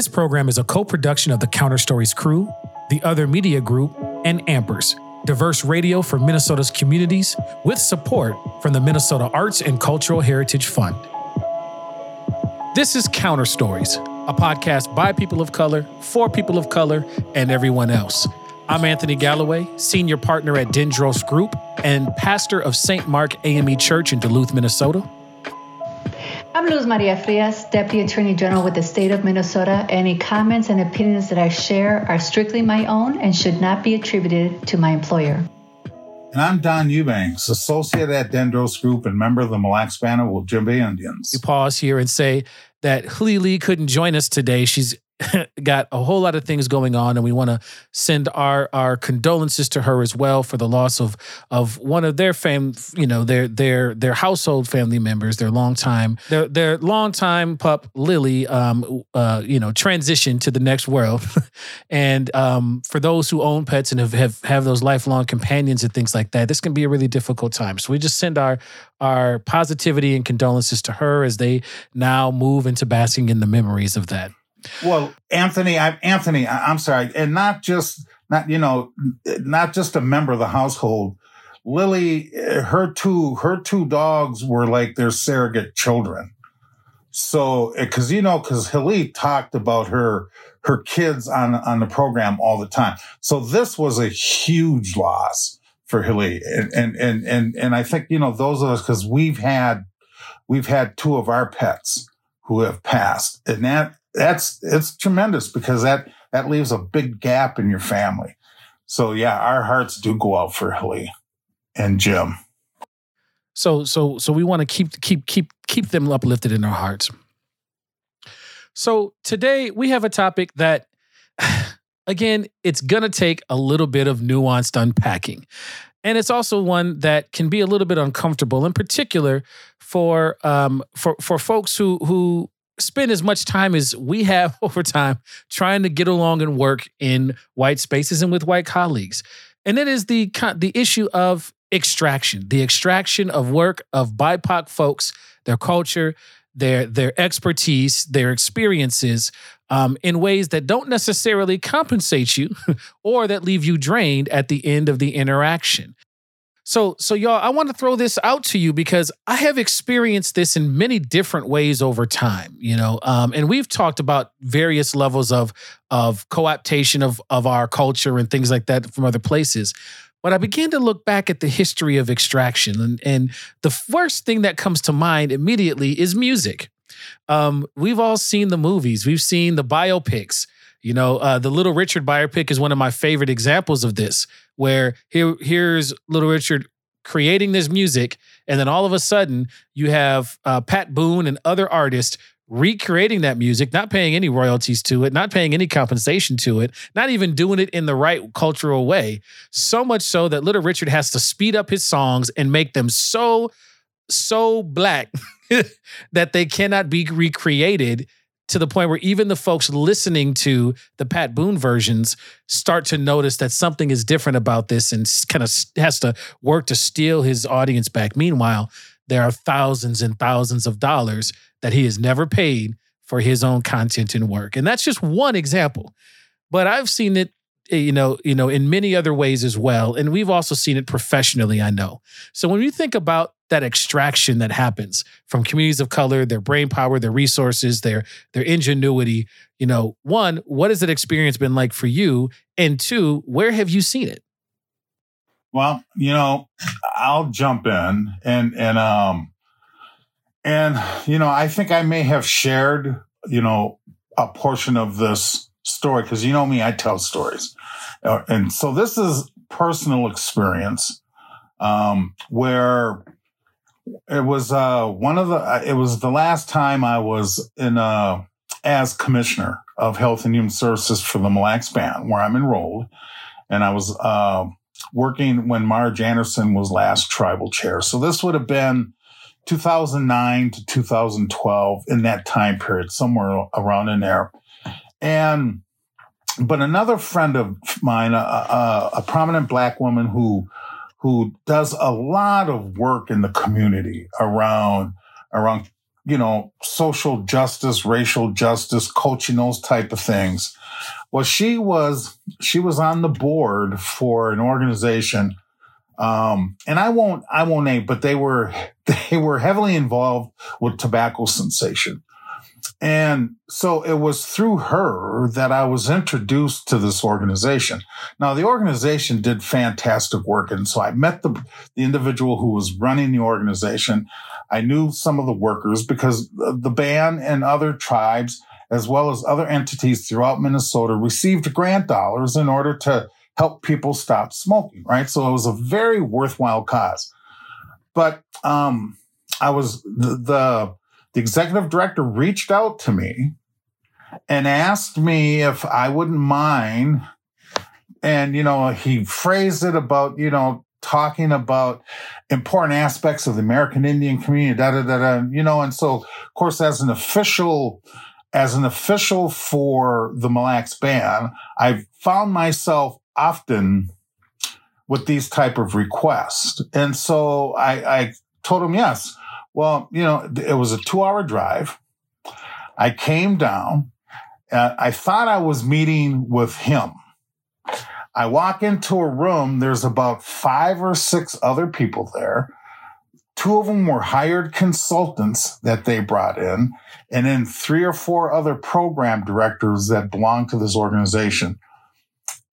This program is a co production of the Counter Stories crew, the Other Media Group, and Ampers, diverse radio for Minnesota's communities, with support from the Minnesota Arts and Cultural Heritage Fund. This is Counter Stories, a podcast by people of color, for people of color, and everyone else. I'm Anthony Galloway, senior partner at Dendros Group and pastor of St. Mark AME Church in Duluth, Minnesota. I'm Luz Maria Frias, Deputy Attorney General with the state of Minnesota. Any comments and opinions that I share are strictly my own and should not be attributed to my employer. And I'm Don Eubanks, associate at Dendros Group and member of the Mille Lacs Band of Ojibwe Indians. We pause here and say that Hlee Lee couldn't join us today. She's got a whole lot of things going on, and we want to send our our condolences to her as well for the loss of of one of their fam, you know, their their their household family members, their long time their their long time pup Lily, um, uh, you know, transition to the next world, and um, for those who own pets and have, have have those lifelong companions and things like that, this can be a really difficult time. So we just send our our positivity and condolences to her as they now move into basking in the memories of that. Well, Anthony, I, Anthony, I, am sorry, and not just not you know, not just a member of the household. Lily, her two her two dogs were like their surrogate children. So, eh, because you know, because Hlee talked about her her kids on on the program all the time. So this was a huge loss for Hlee, and and and and and I think you know those of us because we've had we've had two of our pets who have passed, and that that's it's tremendous because that that leaves a big gap in your family. So yeah, our hearts do go out for Hlee and Jim. So so so we want to keep keep keep keep them uplifted in our hearts. So today we have a topic that again, it's going to take a little bit of nuanced unpacking. And it's also one that can be a little bit uncomfortable, in particular for um, for for folks who who spend as much time as we have over time trying to get along and work in white spaces and with white colleagues. And it is the the issue of extraction, the extraction of work of BIPOC folks, their culture, their their expertise, their experiences um, in ways that don't necessarily compensate you or that leave you drained at the end of the interaction. So, so y'all, I want to throw this out to you because I have experienced this in many different ways over time, you know, um, and we've talked about various levels of of cooptation of of our culture and things like that from other places. But I began to look back at the history of extraction, and, and the first thing that comes to mind immediately is music. Um, we've all seen the movies, we've seen the biopics. You know, uh, the Little Richard biopic is one of my favorite examples of this, where here here's Little Richard creating this music, and then all of a sudden you have uh, Pat Boone and other artists recreating that music, not paying any royalties to it, not paying any compensation to it, not even doing it in the right cultural way. So much so that Little Richard has to speed up his songs and make them so so black that they cannot be recreated to the point where even the folks listening to the Pat Boone versions start to notice that something is different about this and kind of has to work to steal his audience back. Meanwhile, there are thousands and thousands of dollars that he has never paid for his own content and work. And that's just one example. But I've seen it you know, you know, in many other ways as well. And we've also seen it professionally, I know. So when you think about that extraction that happens from communities of color, their brain power, their resources, their their ingenuity, you know, one, what has that experience been like for you? And two, where have you seen it? Well, you know, I'll jump in and and um and you know, I think I may have shared, you know, a portion of this story because you know me, I tell stories. Uh, and so this is personal experience um, where it was uh, one of the uh, it was the last time I was in uh, as commissioner of health and human services for the Mille Lacs Band where I'm enrolled. And I was uh, working when Marge Anderson was last tribal chair. So this would have been 2009 to 2012 in that time period somewhere around in there. And but another friend of mine, a, a, a, prominent black woman who who does a lot of work in the community around around you know, social justice, racial justice, coaching those type of things. Well, she was she was on the board for an organization, um, and I won't I won't name, but they were they were heavily involved with tobacco cessation. And so it was through her that I was introduced to this organization. Now the organization did fantastic work. And so I met the, the individual who was running the organization. I knew some of the workers because the band and other tribes, as well as other entities throughout Minnesota received grant dollars in order to help people stop smoking, right? So it was a very worthwhile cause. But, um, I was the, the the executive director reached out to me and asked me if I wouldn't mind. And, you know, he phrased it about, you know, talking about important aspects of the American Indian community, da da da da, you know, and so, of course, as an official, as an official for the Mille Lacs Band, I found myself often with these type of requests. And so I, I told him yes. Well, you know, it was a two hour drive. I came down. I thought I was meeting with him. I walk into a room. There's about five or six other people there. Two of them were hired consultants that they brought in, and then three or four other program directors that belong to this organization.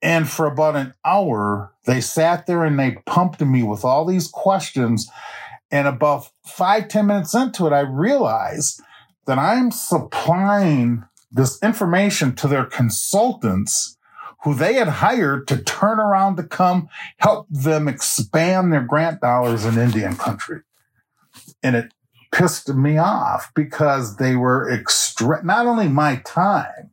And for about an hour, they sat there and they pumped me with all these questions and about five ten minutes into it, I realized that I'm supplying this information to their consultants who they had hired to turn around to come help them expand their grant dollars in Indian country. And it pissed me off because they were extra, not only my time,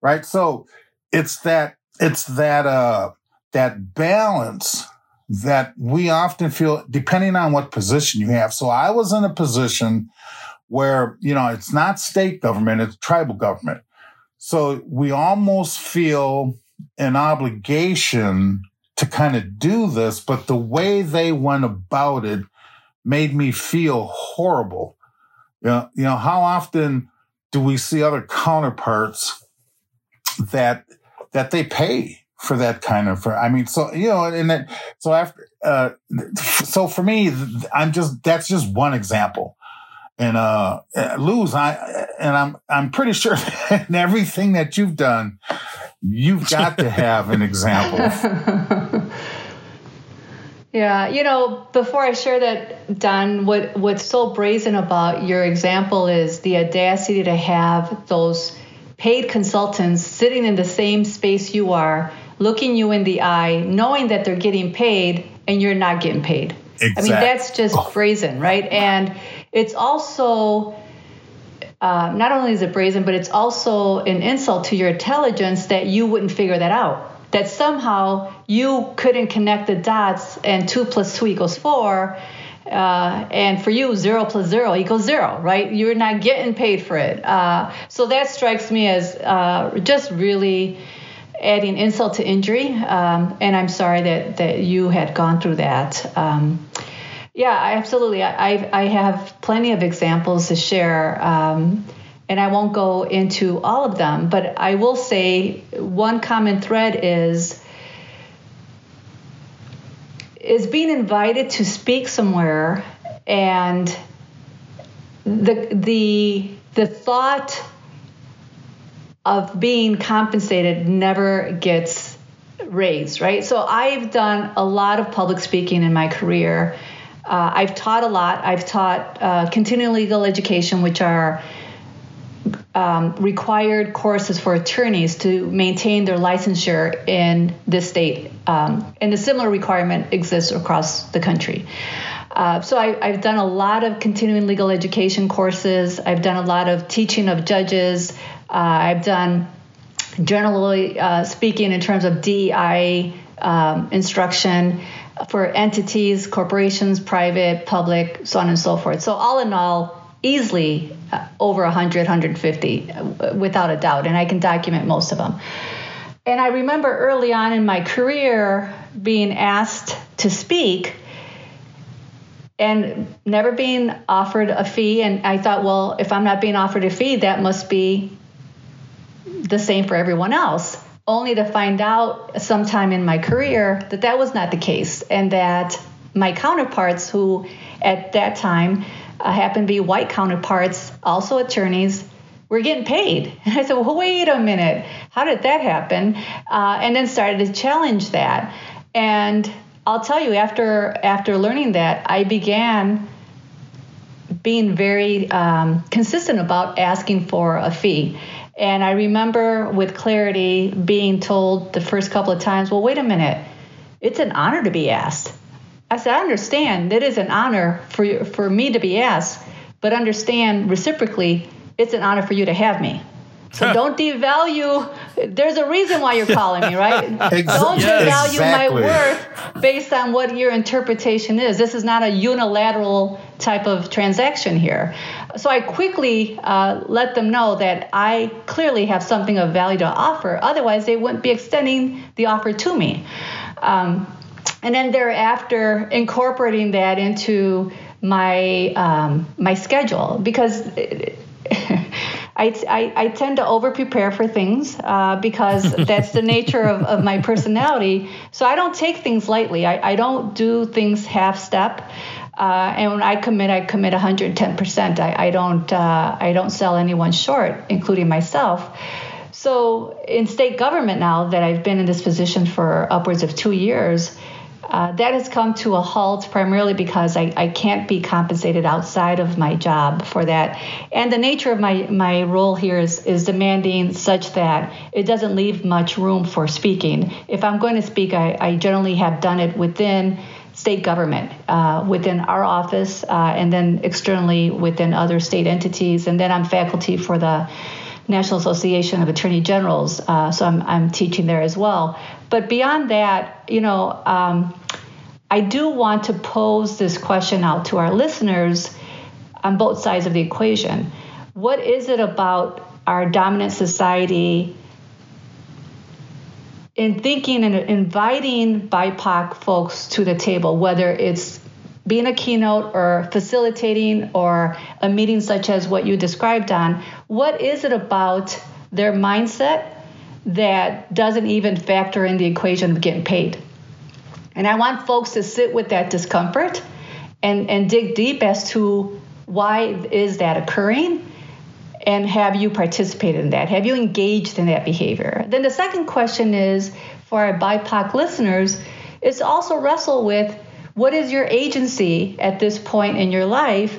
right? So it's that, it's that, uh, that balance that we often feel, depending on what position you have. So I was in a position where, you know, it's not state government, it's tribal government. So we almost feel an obligation to kind of do this, but the way they went about it made me feel horrible. You know, you know, how often do we see other counterparts that that they pay for that kind of for i mean so you know and so after uh so for me i'm just that's just one example. And uh, uh Luz i and i'm i'm pretty sure in everything that you've done you've got to have an example. Yeah you know before i share that don what what's so brazen about your example is the audacity to have those paid consultants sitting in the same space you are looking you in the eye, knowing that they're getting paid and you're not getting paid. Exactly. I mean, that's just oh. brazen, right? And it's also uh, not only is it brazen, but it's also an insult to your intelligence that you wouldn't figure that out. That somehow you couldn't connect the dots and two plus two equals four. Uh, and for you, zero plus zero equals zero, right? You're not getting paid for it. Uh, so that strikes me as uh, just really adding insult to injury. Um, and I'm sorry that, that you had gone through that. Um, yeah, absolutely. I, I have plenty of examples to share. Um, and I won't go into all of them, but I will say one common thread is is being invited to speak somewhere and the the the thought of being compensated never gets raised, right? So I've done a lot of public speaking in my career. Uh, I've taught a lot. I've taught uh, continuing legal education, which are um, required courses for attorneys to maintain their licensure in this state. Um, and a similar requirement exists across the country. Uh, so I, have done a lot of continuing legal education courses. I've done a lot of teaching of judges. Uh, I've done generally uh, speaking in terms of DEI um, instruction for entities, corporations, private, public, so on and so forth. So all in all, easily uh, over 100, 150 uh, without a doubt, and I can document most of them. And I remember early on in my career being asked to speak and never being offered a fee. And I thought, well, if I'm not being offered a fee, that must be the same for everyone else. Only to find out sometime in my career that that was not the case, and that my counterparts, who at that time uh, happened to be white counterparts, also attorneys, were getting paid. And I said, well, wait a minute, how did that happen? Uh, and then started to challenge that. And I'll tell you, after after learning that, I began being very um, consistent about asking for a fee. And I remember with clarity being told the first couple of times, well, wait a minute, it's an honor to be asked. I said, I understand it is an honor for, for me to be asked, but understand reciprocally, it's an honor for you to have me. So don't devalue. There's a reason why you're calling me, right? Ex- don't devalue Exactly. my worth based on what your interpretation is. This is not a unilateral type of transaction here. So I quickly uh, let them know that I clearly have something of value to offer. Otherwise, they wouldn't be extending the offer to me. Um, and then thereafter, incorporating that into my um, my schedule because. I, I, I, tend to over prepare for things uh, because that's the nature of, of my personality. So I don't take things lightly. I, I don't do things half step. Uh, and when I commit, I commit 110%. I, I don't uh, I don't sell anyone short, including myself. So in state government now that I've been in this position for upwards of two years, uh, that has come to a halt primarily because I, I can't be compensated outside of my job for that. And the nature of my, my role here is, is demanding such that it doesn't leave much room for speaking. If I'm going to speak, I, I generally have done it within state government, uh, within our office, uh, and then externally within other state entities. And then I'm faculty for the National Association of Attorney Generals, uh, so I'm, I'm teaching there as well. But beyond that, you know, um, I do want to pose this question out to our listeners on both sides of the equation. What is it about our dominant society in thinking and inviting BIPOC folks to the table, whether it's being a keynote or facilitating or a meeting such as what you described on, what is it about their mindset that doesn't even factor in the equation of getting paid? And I want folks to sit with that discomfort and, and dig deep as to why is that occurring and have you participated in that? Have you engaged in that behavior? Then the second question is for our BIPOC listeners is also wrestle with what is your agency at this point in your life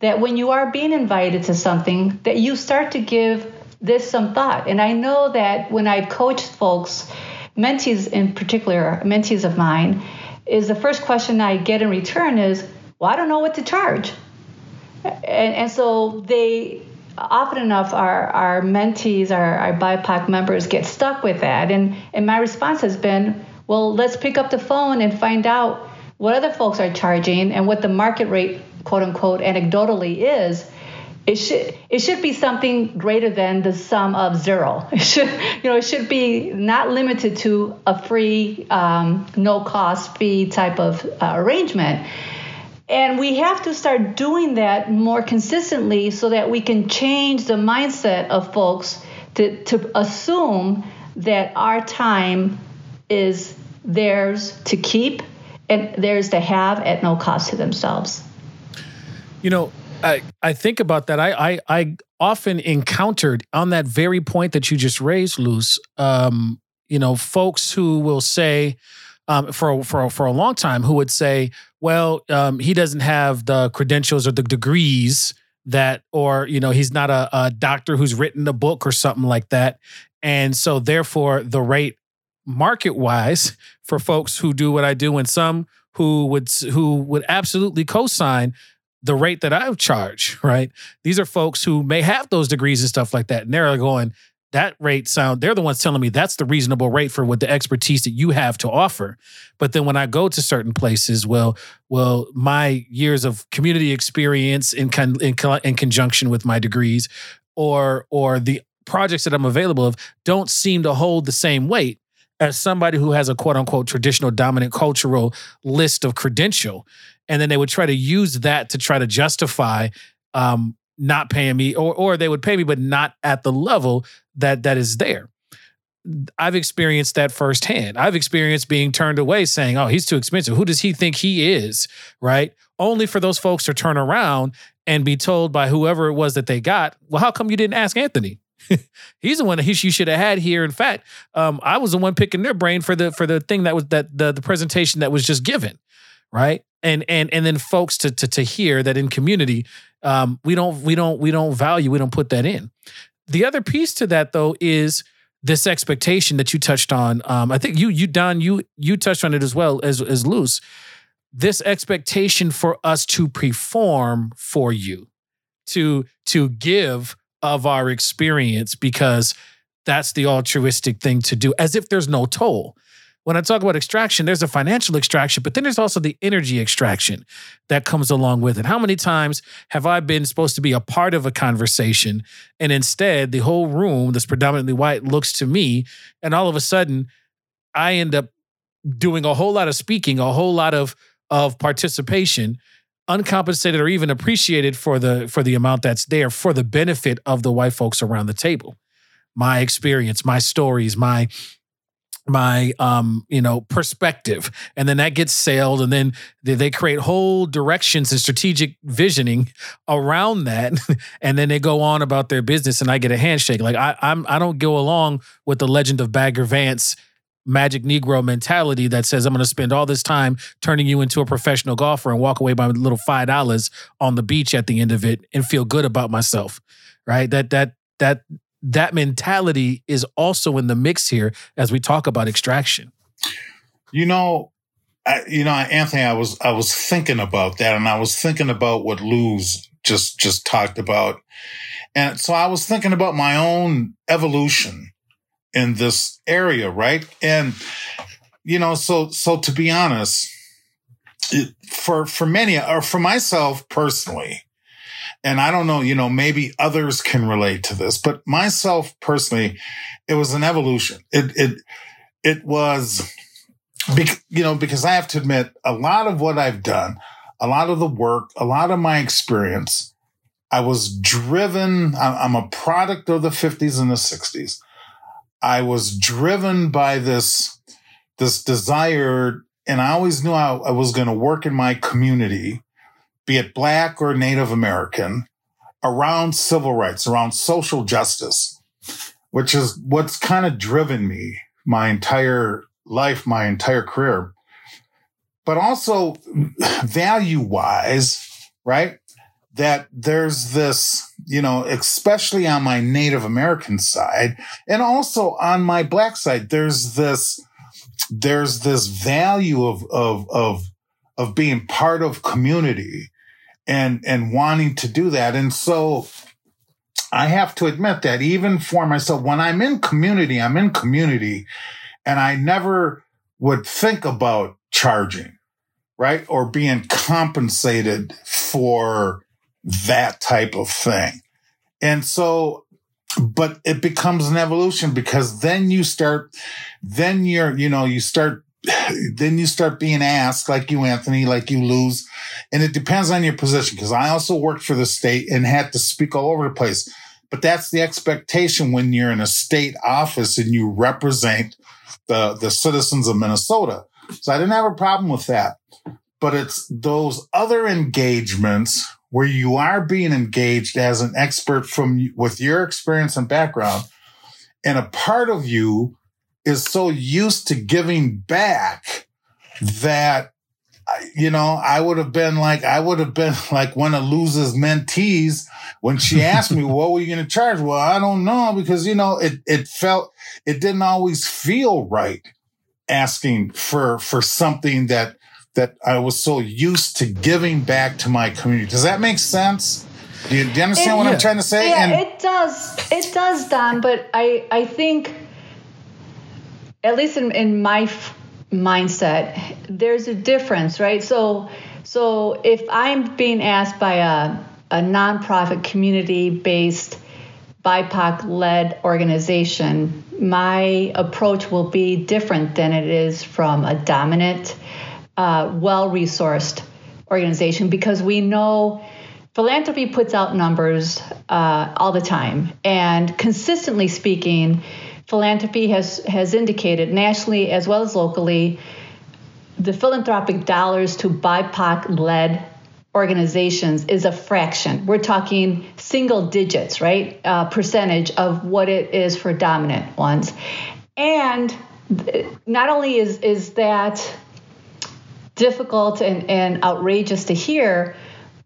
that when you are being invited to something that you start to give this some thought. And I know that when I've coached folks, mentees in particular, mentees of mine, is the first question I get in return is, well, I don't know what to charge. And, and so they often enough our, our mentees, our, our BIPOC members get stuck with that. And, and my response has been, well, let's pick up the phone and find out what other folks are charging and what the market rate, quote unquote, anecdotally is. It should it should be something greater than the sum of zero. It should you know it should be not limited to a free um, no cost fee type of uh, arrangement. And we have to start doing that more consistently so that we can change the mindset of folks to, to assume that our time is theirs to keep and theirs to have at no cost to themselves. You know, I, I think about that. I, I, I often encountered on that very point that you just raised, Luz, um, you know, folks who will say, um, for for for a long time, who would say, "Well, um, he doesn't have the credentials or the degrees that, or you know, he's not a, a doctor who's written a book or something like that," and so therefore the rate market wise for folks who do what I do, and some who would who would absolutely co-sign the rate that I charge, right? These are folks who may have those degrees and stuff like that. And they're going, that rate sound, they're the ones telling me that's the reasonable rate for what the expertise that you have to offer. But then when I go to certain places, well, well, my years of community experience in con, in, in conjunction with my degrees or or the projects that I'm available of don't seem to hold the same weight. as somebody who has a quote unquote traditional dominant cultural list of credential. And then they would try to use that to try to justify um, not paying me, or or they would pay me, but not at the level that that is there. I've experienced that firsthand. I've experienced being turned away saying, oh, he's too expensive. Who does he think he is? Right. Only for those folks to turn around and be told by whoever it was that they got, well, how come you didn't ask Anthony? he's the one that you should have had here. In fact, um, I was the one picking their brain for the for the thing that was that the, the presentation that was just given, right? And and and then folks to to to hear that in community, um, we don't we don't we don't value we don't put that in. The other piece to that though is this expectation that you touched on. Um, I think you you Don you you touched on it as well as as Luz. This expectation for us to perform for you, to to give of our experience because that's the altruistic thing to do, as if there's no toll when I talk about extraction, there's a financial extraction, but then there's also the energy extraction that comes along with it. How many times have I been supposed to be a part of a conversation and instead the whole room that's predominantly white looks to me and all of a sudden I end up doing a whole lot of speaking, a whole lot of of participation uncompensated or even appreciated for the for the amount that's there for the benefit of the white folks around the table. My experience, my stories, my my um you know perspective. And then that gets sailed and then they, they create whole directions and strategic visioning around that. And then they go on about their business and i get a handshake. Like i i'm i don't go along with the legend of bagger vance magic negro mentality that says i'm going to spend all this time turning you into a professional golfer and walk away by little five dollars on the beach at the end of it and feel good about myself. Right? That that that that mentality is also in the mix here as we talk about extraction. You know, I, you know, Anthony, I was I was thinking about that, and I was thinking about what Luz just just talked about, and so I was thinking about my own evolution in this area, right? And you know, so so to be honest, for for many or for myself personally, and I don't know, you know, maybe others can relate to this, but myself personally, it was an evolution. It, it, it was, you know, because I have to admit a lot of what I've done, a lot of the work, a lot of my experience, I was driven. I'm a product of the 50s and the 60s. I was driven by this, this desire, and I always knew I, I was going to work in my community be it black or Native American, around civil rights, around social justice, which is what's kind of driven me my entire life, my entire career. But also value wise, right? That there's this, you know, especially on my Native American side and also on my black side, there's this, there's this value of, of, of, of being part of community and and wanting to do that. And so I have to admit that even for myself, when I'm in community, I'm in community and I never would think about charging, right? Or being compensated for that type of thing. And so, but it becomes an evolution because then you start, then you're, you know, you start then you start being asked, like you, Anthony, like you Luz. And it depends on your position because I also worked for the state and had to speak all over the place. But that's the expectation when you're in a state office and you represent the, the citizens of Minnesota. So I didn't have a problem with that. But it's those other engagements where you are being engaged as an expert from with your experience and background. And a part of you is so used to giving back that you know, I would have been like, I would have been like one of Luz's mentees when she asked me, what were you going to charge? Well, I don't know because, you know, it, it felt, it didn't always feel right asking for, for something that, that I was so used to giving back to my community. Does that make sense? Do you, do you understand it, what. I'm trying to say? Yeah, and, it does. It does, Dan. But I, I think at least in, in my f- mindset, there's a difference, right? So, so if I'm being asked by a, a nonprofit community based BIPOC led organization, my approach will be different than it is from a dominant, uh, well resourced organization because we know philanthropy puts out numbers uh, all the time. And consistently speaking, philanthropy has, has indicated nationally as well as locally the philanthropic dollars to BIPOC led organizations is a fraction. We're talking single digits, right? Uh, percentage of what it is for dominant ones. And not only is, is that difficult and, and outrageous to hear,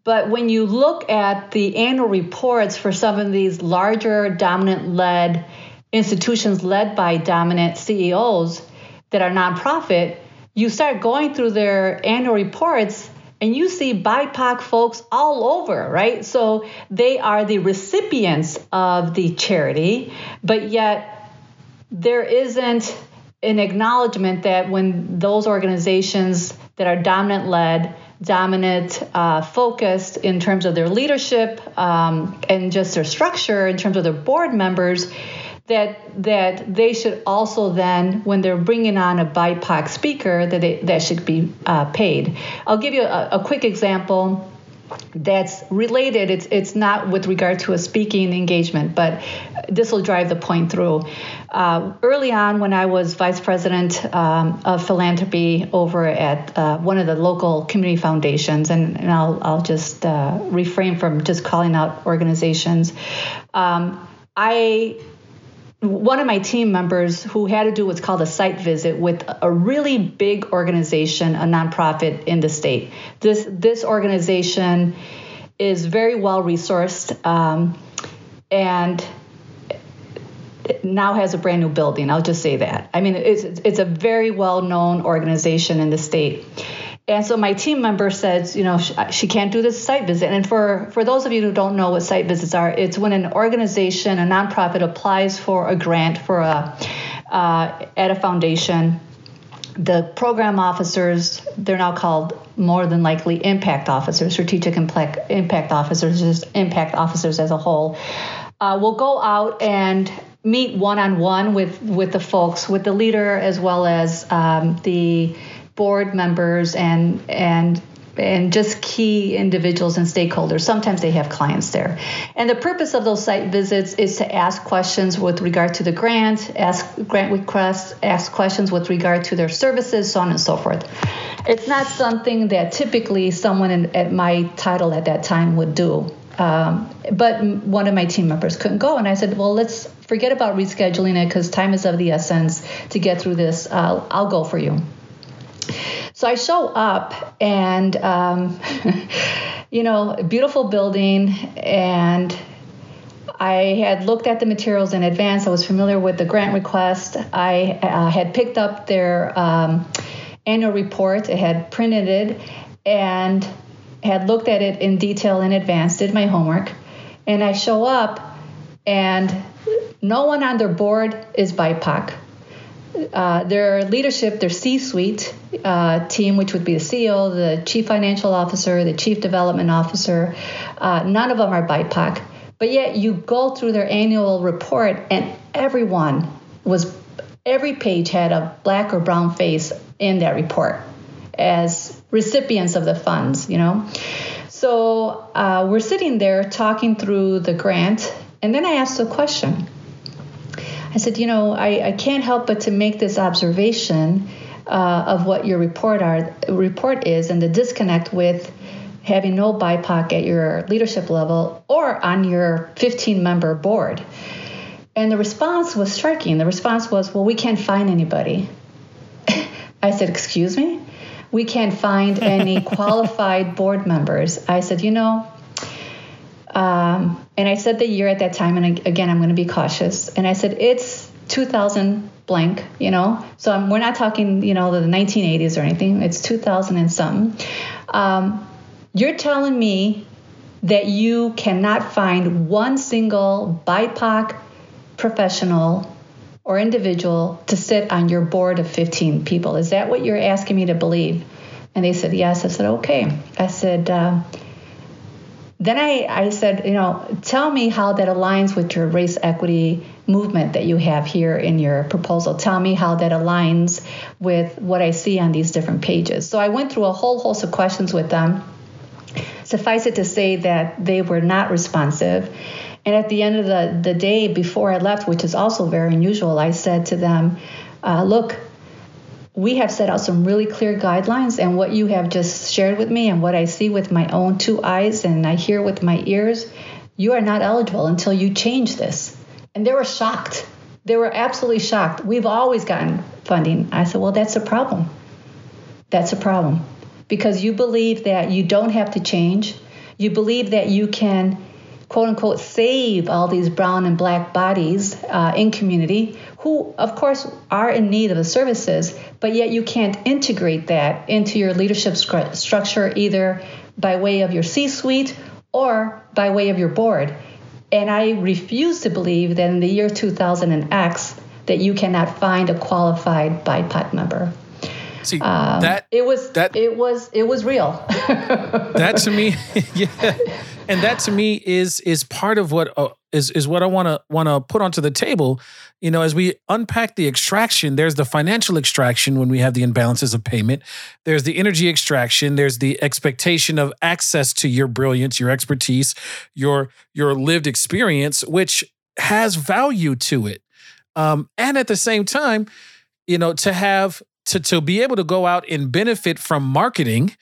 but when you look at the annual reports for some of these larger dominant led institutions led by dominant CEOs that are nonprofit, you start going through their annual reports and you see BIPOC folks all over, right? So they are the recipients of the charity, but yet there isn't an acknowledgement that when those organizations that are dominant led, dominant uh, focused in terms of their leadership um, and just their structure in terms of their board members, that that they should also then, when they're bringing on a BIPOC speaker, that they, that should be uh, paid. I'll give you a, a quick example that's related. It's it's not with regard to a speaking engagement, but this will drive the point through. Uh, early on, when I was vice president um, of philanthropy over at uh, one of the local community foundations, and, and I'll I'll just uh, refrain from just calling out organizations. Um, I one of my team members who had to do what's called a site visit with a really big organization, a nonprofit in the state. This this organization is very well resourced um, and now has a brand new building. I'll just say that. I mean, it's it's a very well known organization in the state. And so my team member says, you know, she, she, can't do this site visit. And for, for those of you who don't know what site visits are, it's when an organization, a nonprofit, applies for a grant for a uh, at a foundation. The program officers, they're now called more than likely impact officers, strategic impact, impact officers, just impact officers as a whole, uh, will go out and meet one on one with with the folks, with the leader as well as um, the board members and and and just key individuals and stakeholders. Sometimes they have clients there. And the purpose of those site visits is to ask questions with regard to the grant, ask grant requests, ask questions with regard to their services, so on and so forth. It's not something that typically someone in, at my title at that time would do. Um, but one of my team members couldn't go, and I said, "Well, let's forget about rescheduling it because time is of the essence to get through this. Uh, I'll go for you." So I show up and, um, you know, beautiful building and I had looked at the materials in advance. I was familiar with the grant request. I uh, had picked up their um, annual report. I had printed it and had looked at it in detail in advance, did my homework. And I show up and no one on their board is BIPOC. Uh, their leadership, their C-suite uh, team, which would be the CEO, the chief financial officer, the chief development officer, uh, none of them are BIPOC. But yet you go through their annual report, and everyone was, every page had a black or brown face in that report as recipients of the funds, you know. So uh, we're sitting there talking through the grant, and then I asked a question I said, you know, I, I can't help but to make this observation uh, of what your report are report is and the disconnect with having no BIPOC at your leadership level or on your 15 member board. And the response was striking. The response was, well, we can't find anybody. I said, excuse me? We can't find any qualified board members. I said, you know, um, and I said the year at that time, and again, I'm going to be cautious. And I said, it's 2000 blank, you know. So I'm, we're not talking, you know, the 1980s or anything. It's 2000 and something. Um, you're telling me that you cannot find one single BIPOC professional or individual to sit on your board of 15 people. Is that what you're asking me to believe? And they said, yes. I said, okay. I said, uh, then I, I said, you know, tell me how that aligns with your race equity movement that you have here in your proposal. Tell me how that aligns with what I see on these different pages. So I went through a whole host of questions with them. Suffice it to say that they were not responsive. And at the end of the, the day before I left, which is also very unusual, I said to them, uh, look, we have set out some really clear guidelines, and what you have just shared with me, and what I see with my own two eyes and I hear with my ears, you are not eligible until you change this. And they were shocked. They were absolutely shocked. We've always gotten funding. I said, well, that's a problem. That's a problem because you believe that you don't have to change. You believe that you can, quote unquote, save all these brown and black bodies uh, in community who, of course, are in need of the services, but yet you can't integrate that into your leadership stru- structure either by way of your C suite or by way of your board. And I refuse to believe that in the year 2000 and X that you cannot find a qualified BIPOC member. See um, that it was that it was it was real. that to me, yeah, and that to me is is part of what uh, is is what I want to want to put onto the table. You know, as we unpack the extraction, there's the financial extraction when we have the imbalances of payment. There's the energy extraction. There's the expectation of access to your brilliance, your expertise, your your lived experience, which has value to it. Um, and at the same time, you know, to have to to be able to go out and benefit from marketing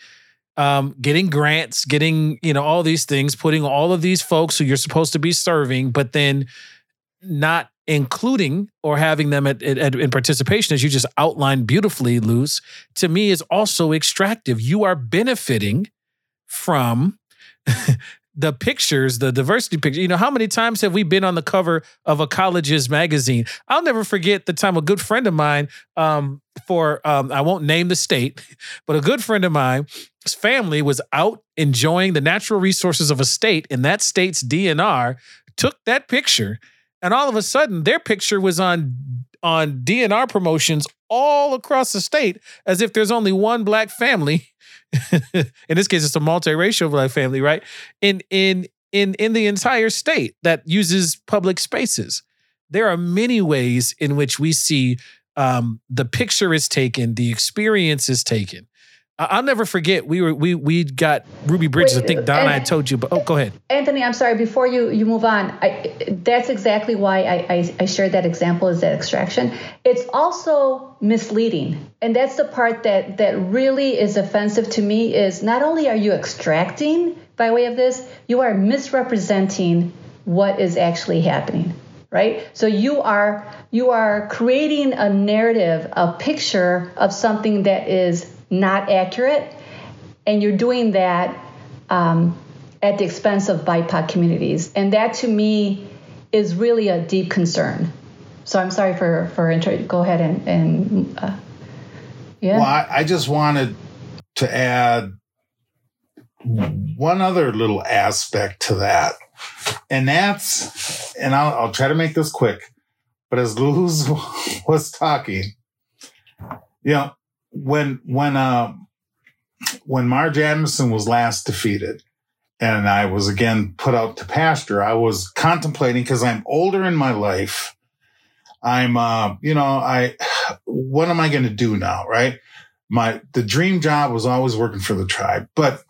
um, getting grants, getting you know all these things, putting all of these folks who you're supposed to be serving, but then not including or having them at, at, at, in participation, as you just outlined beautifully, Luz, to me is also extractive. You are benefiting from the pictures, the diversity picture. You know, how many times have we been on the cover of a college's magazine? I'll never forget the time a good friend of mine, um, for um, I won't name the state, but a good friend of mine, his family was out enjoying the natural resources of a state, and that state's DNR took that picture, and all of a sudden their picture was on on DNR promotions all across the state, as if there's only one black family in this case, it's a multiracial black family, right? In in in in the entire state that uses public spaces. There are many ways in which we see um, the picture is taken, the experience is taken. I'll never forget. We were we we got Ruby Bridges. Wait, I think Donna had told you, but oh, go ahead. Anthony, I'm sorry. Before you you move on, I, that's exactly why I, I, I shared that example as that extraction. It's also misleading, and that's the part that that really is offensive to me. Is not only are you extracting by way of this, you are misrepresenting what is actually happening right so you are you are creating a narrative a picture of something that is not accurate, and you're doing that um, at the expense of BIPOC communities. And that to me is really a deep concern. So I'm sorry for for intro. Go ahead and and uh, yeah. Well, I, I just wanted to add one other little aspect to that, and that's and I'll, I'll try to make this quick. But as Luz was talking, you know, when when uh, when Marge Anderson was last defeated, and I was again put out to pasture, I was contemplating because I'm older in my life. I'm, uh, you know, I, what am I going to do now? Right. My, the dream job was always working for the tribe, but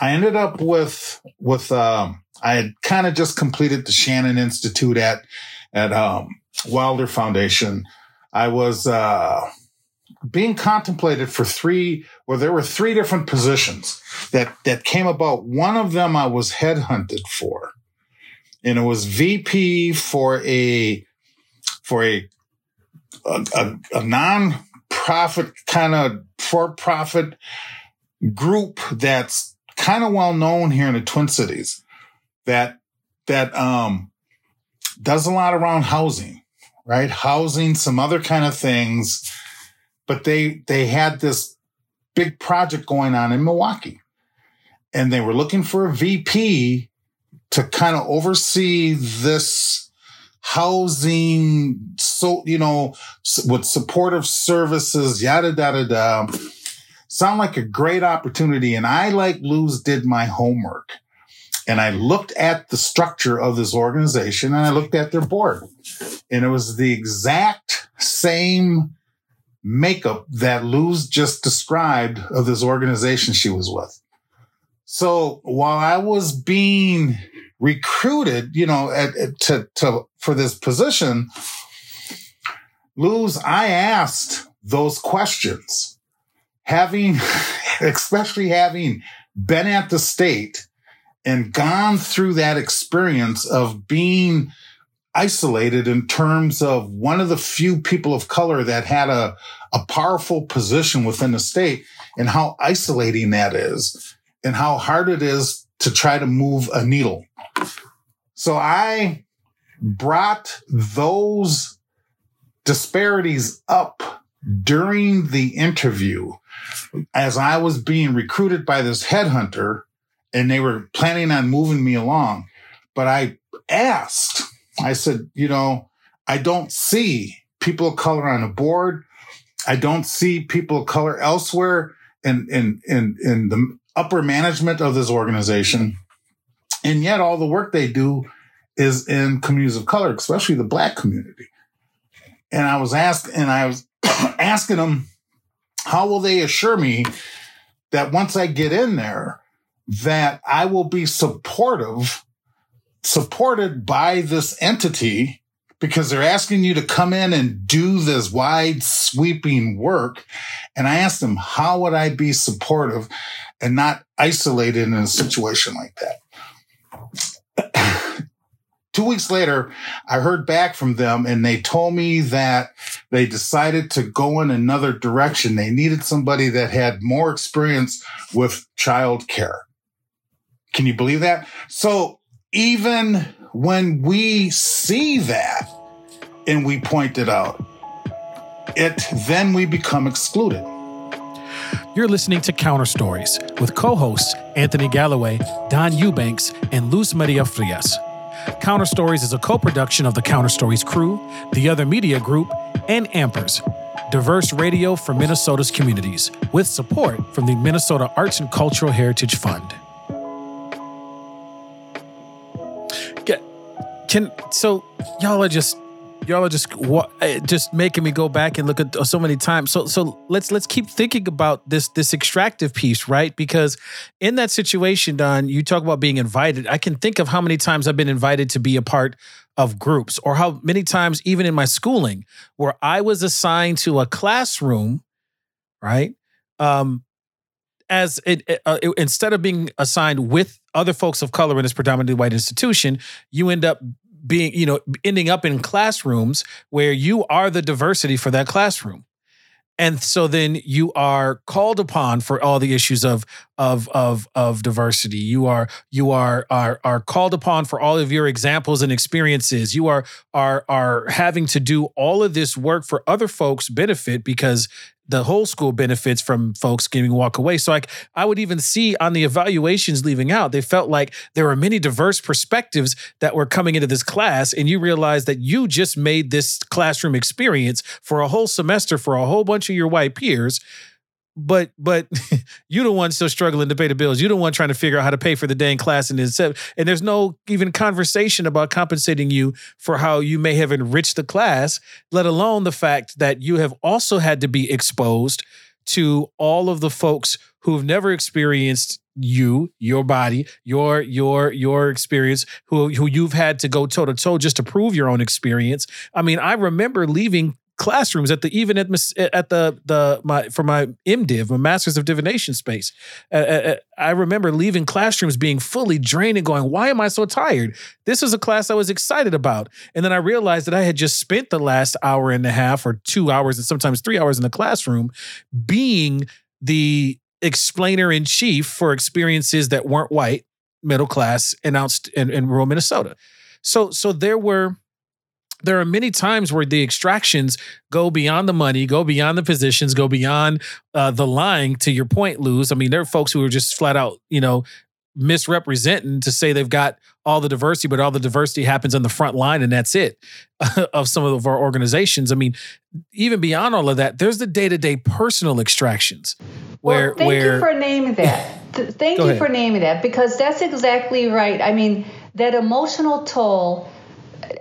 I ended up with, with, um, I had kind of just completed the Shannon Institute at, at, um, Wilder Foundation. I was, uh, being contemplated for three, well, there were three different positions that, that came about. One of them I was headhunted for, and it was VP for a, for a, a, a, a non-profit kind of for-profit group that's kind of well known here in the Twin Cities that, that, um, does a lot around housing, right? Housing, some other kind of things but they they had this big project going on in Milwaukee, and they were looking for a VP to kind of oversee this housing, so you know, with supportive services, yada yada yada. Sound like a great opportunity, and I like Luz did my homework. and I looked at the structure of this organization and I looked at their board. And it was the exact same makeup that Luz just described of this organization she was with. So while I was being recruited, you know, at, at, to, to, for this position, Luz, I asked those questions, having, especially having been at the state and gone through that experience of being isolated in terms of one of the few people of color that had a, a powerful position within the state and how isolating that is and how hard it is to try to move a needle. So I brought those disparities up during the interview as I was being recruited by this headhunter and they were planning on moving me along. But I asked, I said, you know, I don't see people of color on the board. I don't see people of color elsewhere in, in, in, in the upper management of this organization. And yet all the work they do is in communities of color, especially the black community. And I was asked, and I was asking them, how will they assure me that once I get in there, that I will be supportive, supported by this entity because they're asking you to come in and do this wide sweeping work. And I asked them, how would I be supportive and not isolated in a situation like that? Two weeks later, I heard back from them and they told me that they decided to go in another direction. They needed somebody that had more experience with child care. Can you believe that? So even when we see that and we point it out, it then we become excluded. You're listening to Counter Stories with co-hosts Anthony Galloway, Don Eubanks, and Luz Maria Frias. Counter Stories is a co-production of the Counter Stories crew, the other media group, and Ampers, diverse radio for Minnesota's communities, with support from the Minnesota Arts and Cultural Heritage Fund. Can so y'all are just y'all are just eh, just making me go back and look at so many times. So so let's let's keep thinking about this this extractive piece, right? Because in that situation, Don, you talk about being invited. I can think of how many times I've been invited to be a part of groups, or how many times even in my schooling where I was assigned to a classroom, right? Um, as it, uh, it, instead of being assigned with other folks of color in this predominantly white institution, you end up being, you know, ending up in classrooms where you are the diversity for that classroom. And so then you are called upon for all the issues of of of of diversity. You are you are are are called upon for all of your examples and experiences. You are are are having to do all of this work for other folks' benefit because the whole school benefits from folks getting walk away. So like I would even see on the evaluations leaving out, they felt like there were many diverse perspectives that were coming into this class. And you realize that you just made this classroom experience for a whole semester for a whole bunch of your white peers but but you the one still struggling to pay the bills. You the one trying to figure out how to pay for the day in class and and there's no even conversation about compensating you for how you may have enriched the class, let alone the fact that you have also had to be exposed to all of the folks who've never experienced you, your body, your your your experience, who who you've had to go toe to toe just to prove your own experience. I mean, I remember leaving classrooms at the even at at the the my for my MDiv, my Masters of Divinity space. Uh, I remember leaving classrooms being fully drained and going, "Why am I so tired? This is a class I was excited about." And then I realized that I had just spent the last hour and a half or 2 hours and sometimes 3 hours in the classroom being the explainer in chief for experiences that weren't white, middle class, announced in rural Minnesota. So so there were there are many times where the extractions go beyond the money, go beyond the positions, go beyond uh, the lying. To your point, Luz. I mean, there are folks who are just flat out, you know, misrepresenting to say they've got all the diversity, but all the diversity happens on the front line, and that's it of some of our organizations. I mean, even beyond all of that, there's the day to day personal extractions where well, thank where, you for naming that. Thank you ahead. for naming that because that's exactly right. I mean, that emotional toll.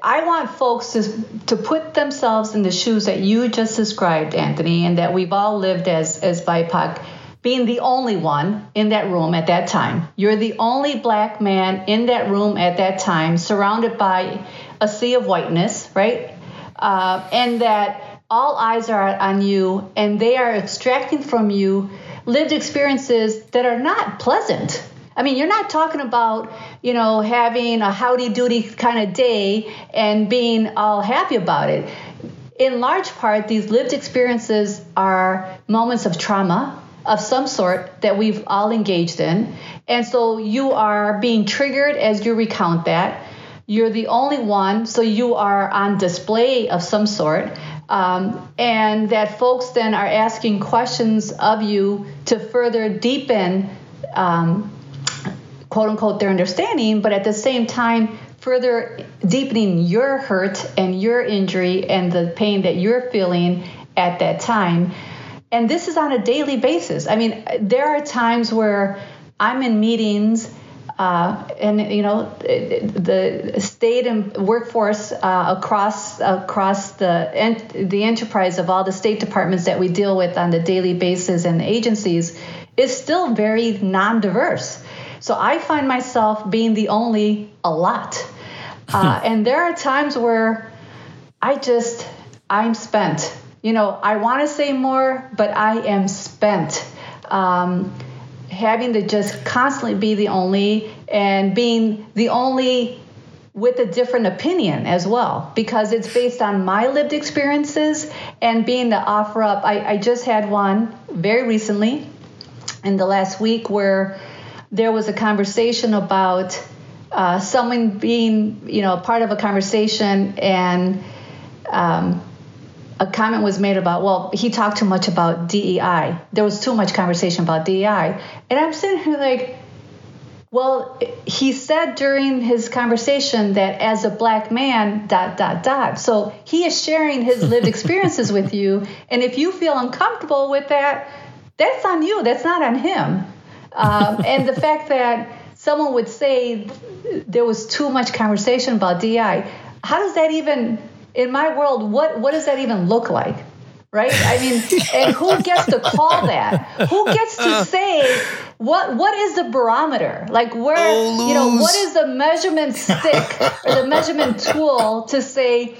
I want folks to, to put themselves in the shoes that you just described, Anthony, and that we've all lived as, as BIPOC, being the only one in that room at that time. You're the only black man in that room at that time, surrounded by a sea of whiteness, right? Uh, and that all eyes are on you, and they are extracting from you lived experiences that are not pleasant. I mean, you're not talking about, you know, having a howdy doody kind of day and being all happy about it. In large part, these lived experiences are moments of trauma of some sort that we've all engaged in. And so you are being triggered as you recount that. You're the only one, so you are on display of some sort. Um, and that folks then are asking questions of you to further deepen, um, quote unquote, their understanding, but at the same time, further deepening your hurt and your injury and the pain that you're feeling at that time. And this is on a daily basis. I mean, there are times where I'm in meetings uh, and you know the state and workforce uh, across across the the enterprise of all the state departments that we deal with on the daily basis and agencies is still very non-diverse. So I find myself being the only a lot, uh, and there are times where I just I'm spent. You know, I want to say more, but I am spent. Um, having to just constantly be the only and being the only with a different opinion as well because it's based on my lived experiences and being to offer up I, I just had one very recently in the last week where there was a conversation about uh, someone being you know part of a conversation and um, a comment was made about, well, he talked too much about DEI. There was too much conversation about DEI. And I'm sitting here like, well, he said during his conversation that as a black man, dot, dot, dot. So he is sharing his lived experiences with you. And if you feel uncomfortable with that, that's on you. That's not on him. Um, and the fact that someone would say there was too much conversation about DI, how does that even in my world, what what does that even look like? Right? I mean, and who gets to call that? Who gets to say what what is the barometer? Like where oh, you know, what is the measurement stick or the measurement tool to say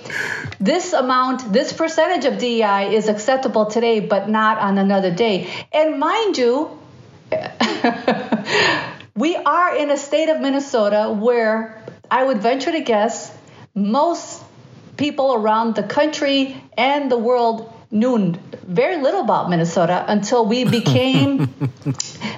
this amount, this percentage of DEI is acceptable today, but not on another day? And mind you, we are in a state of Minnesota where I would venture to guess most people around the country and the world knew very little about Minnesota until we became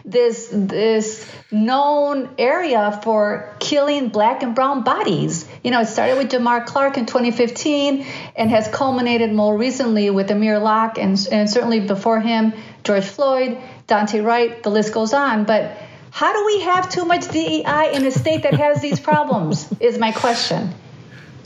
this this known area for killing black and brown bodies. You know, it started with Jamar Clark in 2015 and has culminated more recently with Amir Locke and, and certainly before him, George Floyd, Daunte Wright, the list goes on. But how do we have too much DEI in a state that has these problems? Is my question.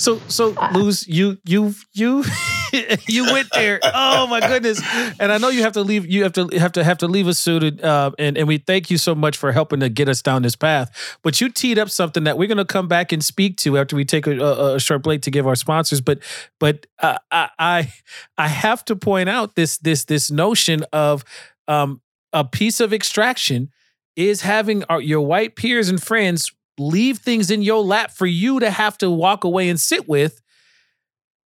So so Luz, you you you you went there. Oh my goodness! And I know you have to leave. You have to have to have to leave us soon. Uh, and and we thank you so much for helping to get us down this path. But you teed up something that we're going to come back and speak to after we take a, a, a short break to give our sponsors. But but uh, I I I have to point out this this this notion of um, a piece of extraction is having our, your white peers and friends leave things in your lap for you to have to walk away and sit with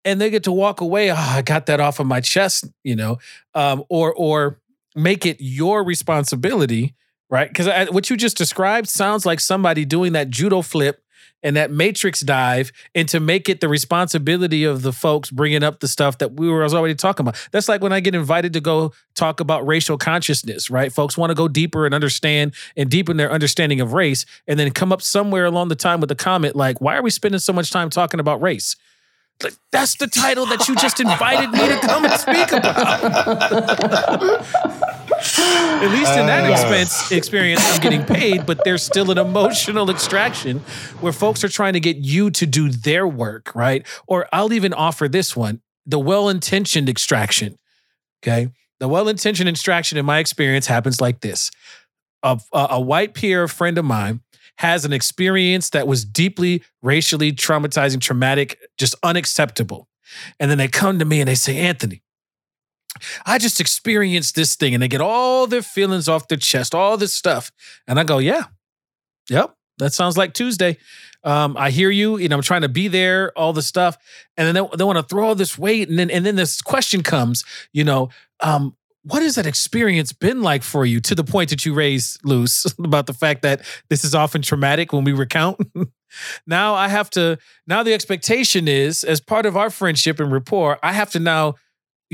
and they get to walk away oh, i got that off of my chest you know um, or or make it your responsibility right? Because what you just described sounds like somebody doing that judo flip and that matrix dive and to make it the responsibility of the folks bringing up the stuff that we were already talking about. That's like when I get invited to go talk about racial consciousness, right? Folks want to go deeper and understand and deepen their understanding of race and then come up somewhere along the time with a comment like, why are we spending so much time talking about race? Like, that's the title that you just invited me to come and speak about. At least in that uh, expense experience, I'm getting paid, but there's still an emotional extraction where folks are trying to get you to do their work, right? Or I'll even offer this one the well intentioned extraction. Okay. The well intentioned extraction, in my experience, happens like this a, a white peer friend of mine has an experience that was deeply racially traumatizing, traumatic, just unacceptable. And then they come to me and they say, Anthony, I just experienced this thing. And they get all their feelings off their chest, all this stuff. And I go, yeah, yep, that sounds like Tuesday. Um, I hear you. You know, I'm trying to be there, all the stuff, and then they, they want to throw all this weight, and then and then this question comes. You know, um, what has that experience been like for you? To the point that you raised, Luz, about the fact that this is often traumatic when we recount. now I have to. Now the expectation is, as part of our friendship and rapport, I have to now.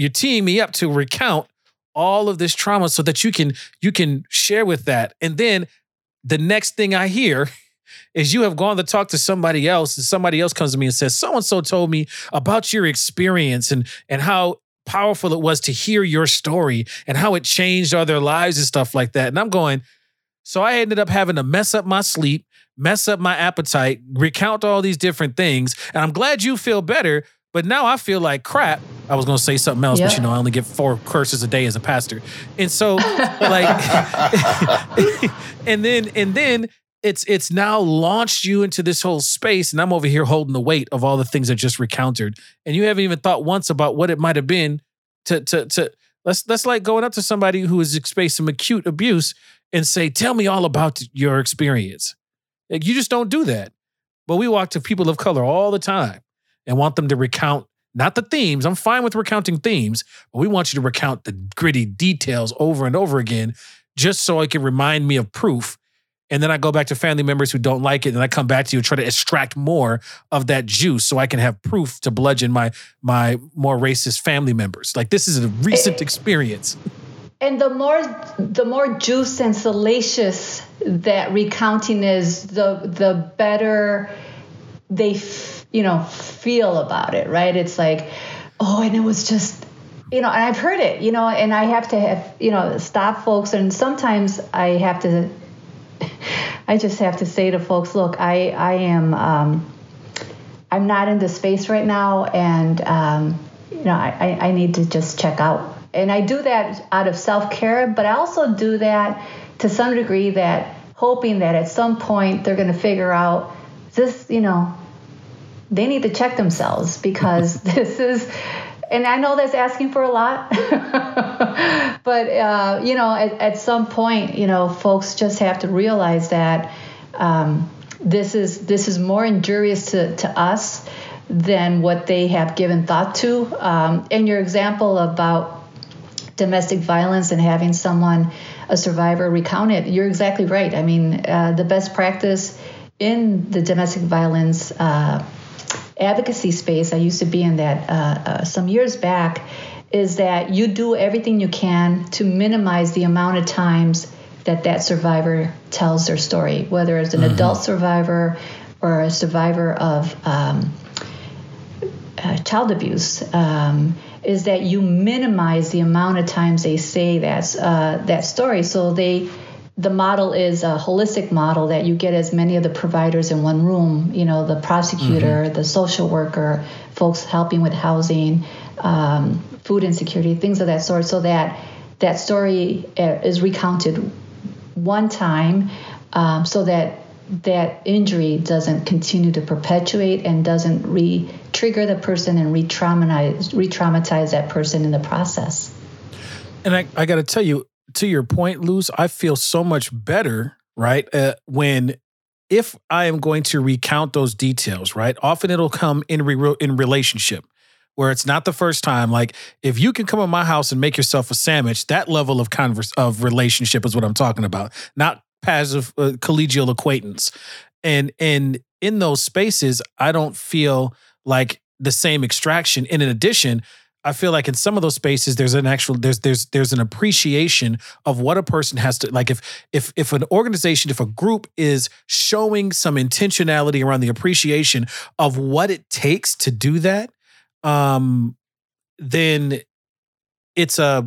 You're teeing me up to recount all of this trauma so that you can you can share with that, and then the next thing I hear is you have gone to talk to somebody else and somebody else comes to me and says so and so told me about your experience and and how powerful it was to hear your story and how it changed other lives and stuff like that. And i'm going so i ended up having to mess up my sleep mess up my appetite recount all these different things. And i'm glad you feel better but now I feel like crap. I was going to say something else, but you know, I only get four curses a day as a pastor. And so like and then and then it's it's now launched you into this whole space and I'm over here holding the weight of all the things I just recounted. And you haven't even thought once about what it might have been to to to that's that's like going up to somebody who has experienced some acute abuse and say, "Tell me all about your experience." Like you just don't do that. But we walk to people of color all the time and want them to recount not the themes. I'm fine with recounting themes, but we want you to recount the gritty details over and over again just so it can remind me of proof and then I go back to family members who don't like it, and I come back to you and try to extract more of that juice so I can have proof to bludgeon my my more racist family members. Like this is a recent experience. And the more the more juice and salacious that recounting is, the the better they f- you know feel about it, right? It's like, oh, and it was just you know, and I've heard it, you know, and I have to have, you know, stop folks. And sometimes I have to I just have to say to folks, look, I I am um, I'm not in this space right now, and um, you know I, I need to just check out. And I do that out of self care, but I also do that to some degree that hoping that at some point they're going to figure out this, you know, they need to check themselves because this is and I know that's asking for a lot, but uh, you know, at, at, some point, you know, folks just have to realize that um, this is this is more injurious to, to us than what they have given thought to. Um, and your example about domestic violence and having someone, a survivor, recount it, you're exactly right. I mean, uh, the best practice in the domestic violence. Uh, advocacy space, I used to be in that uh, uh, some years back, is that you do everything you can to minimize the amount of times that that survivor tells their story, whether it's an mm-hmm. adult survivor or a survivor of um, uh, child abuse. Um, is that you minimize the amount of times they say that uh, that story, so they the model is a holistic model that you get as many of the providers in one room you know the prosecutor mm-hmm. the social worker folks helping with housing um, food insecurity things of that sort so that that story uh, is recounted one time um, so that that injury doesn't continue to perpetuate and doesn't re-trigger the person and re-traumatize re-traumatize that person in the process and I, I got to tell you, to your point, Luz, I feel so much better, right? Uh, when if I am going to recount those details, right? Often it'll come in re- in relationship where it's not the first time. Like if you can come in my house and make yourself a sandwich, that level of converse of relationship is what I'm talking about, not passive uh, collegial acquaintance. And and in those spaces, I don't feel like the same extraction. And in addition, I feel like in some of those spaces there's an actual there's there's there's an appreciation of what a person has to like if if if an organization if a group is showing some intentionality around the appreciation of what it takes to do that um then it's a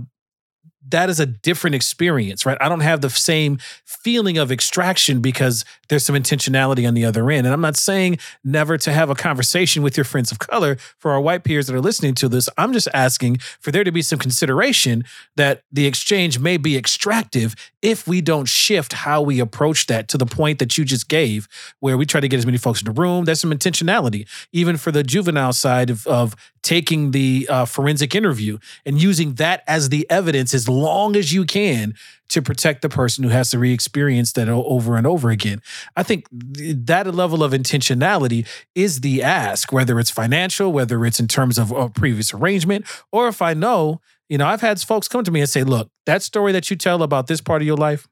that is a different experience, right? I don't have the same feeling of extraction because there's some intentionality on the other end. And I'm not saying never to have a conversation with your friends of color for our white peers that are listening to this. I'm just asking for there to be some consideration that the exchange may be extractive if we don't shift how we approach that to the point that you just gave, where we try to get as many folks in the room. There's some intentionality, even for the juvenile side of, of taking the uh, forensic interview and using that as the evidence as long as you can to protect the person who has to re-experience that over and over again. I think that level of intentionality is the ask, whether it's financial, whether it's in terms of a previous arrangement, or if I know, you know, I've had folks come to me and say, look, that story that you tell about this part of your life,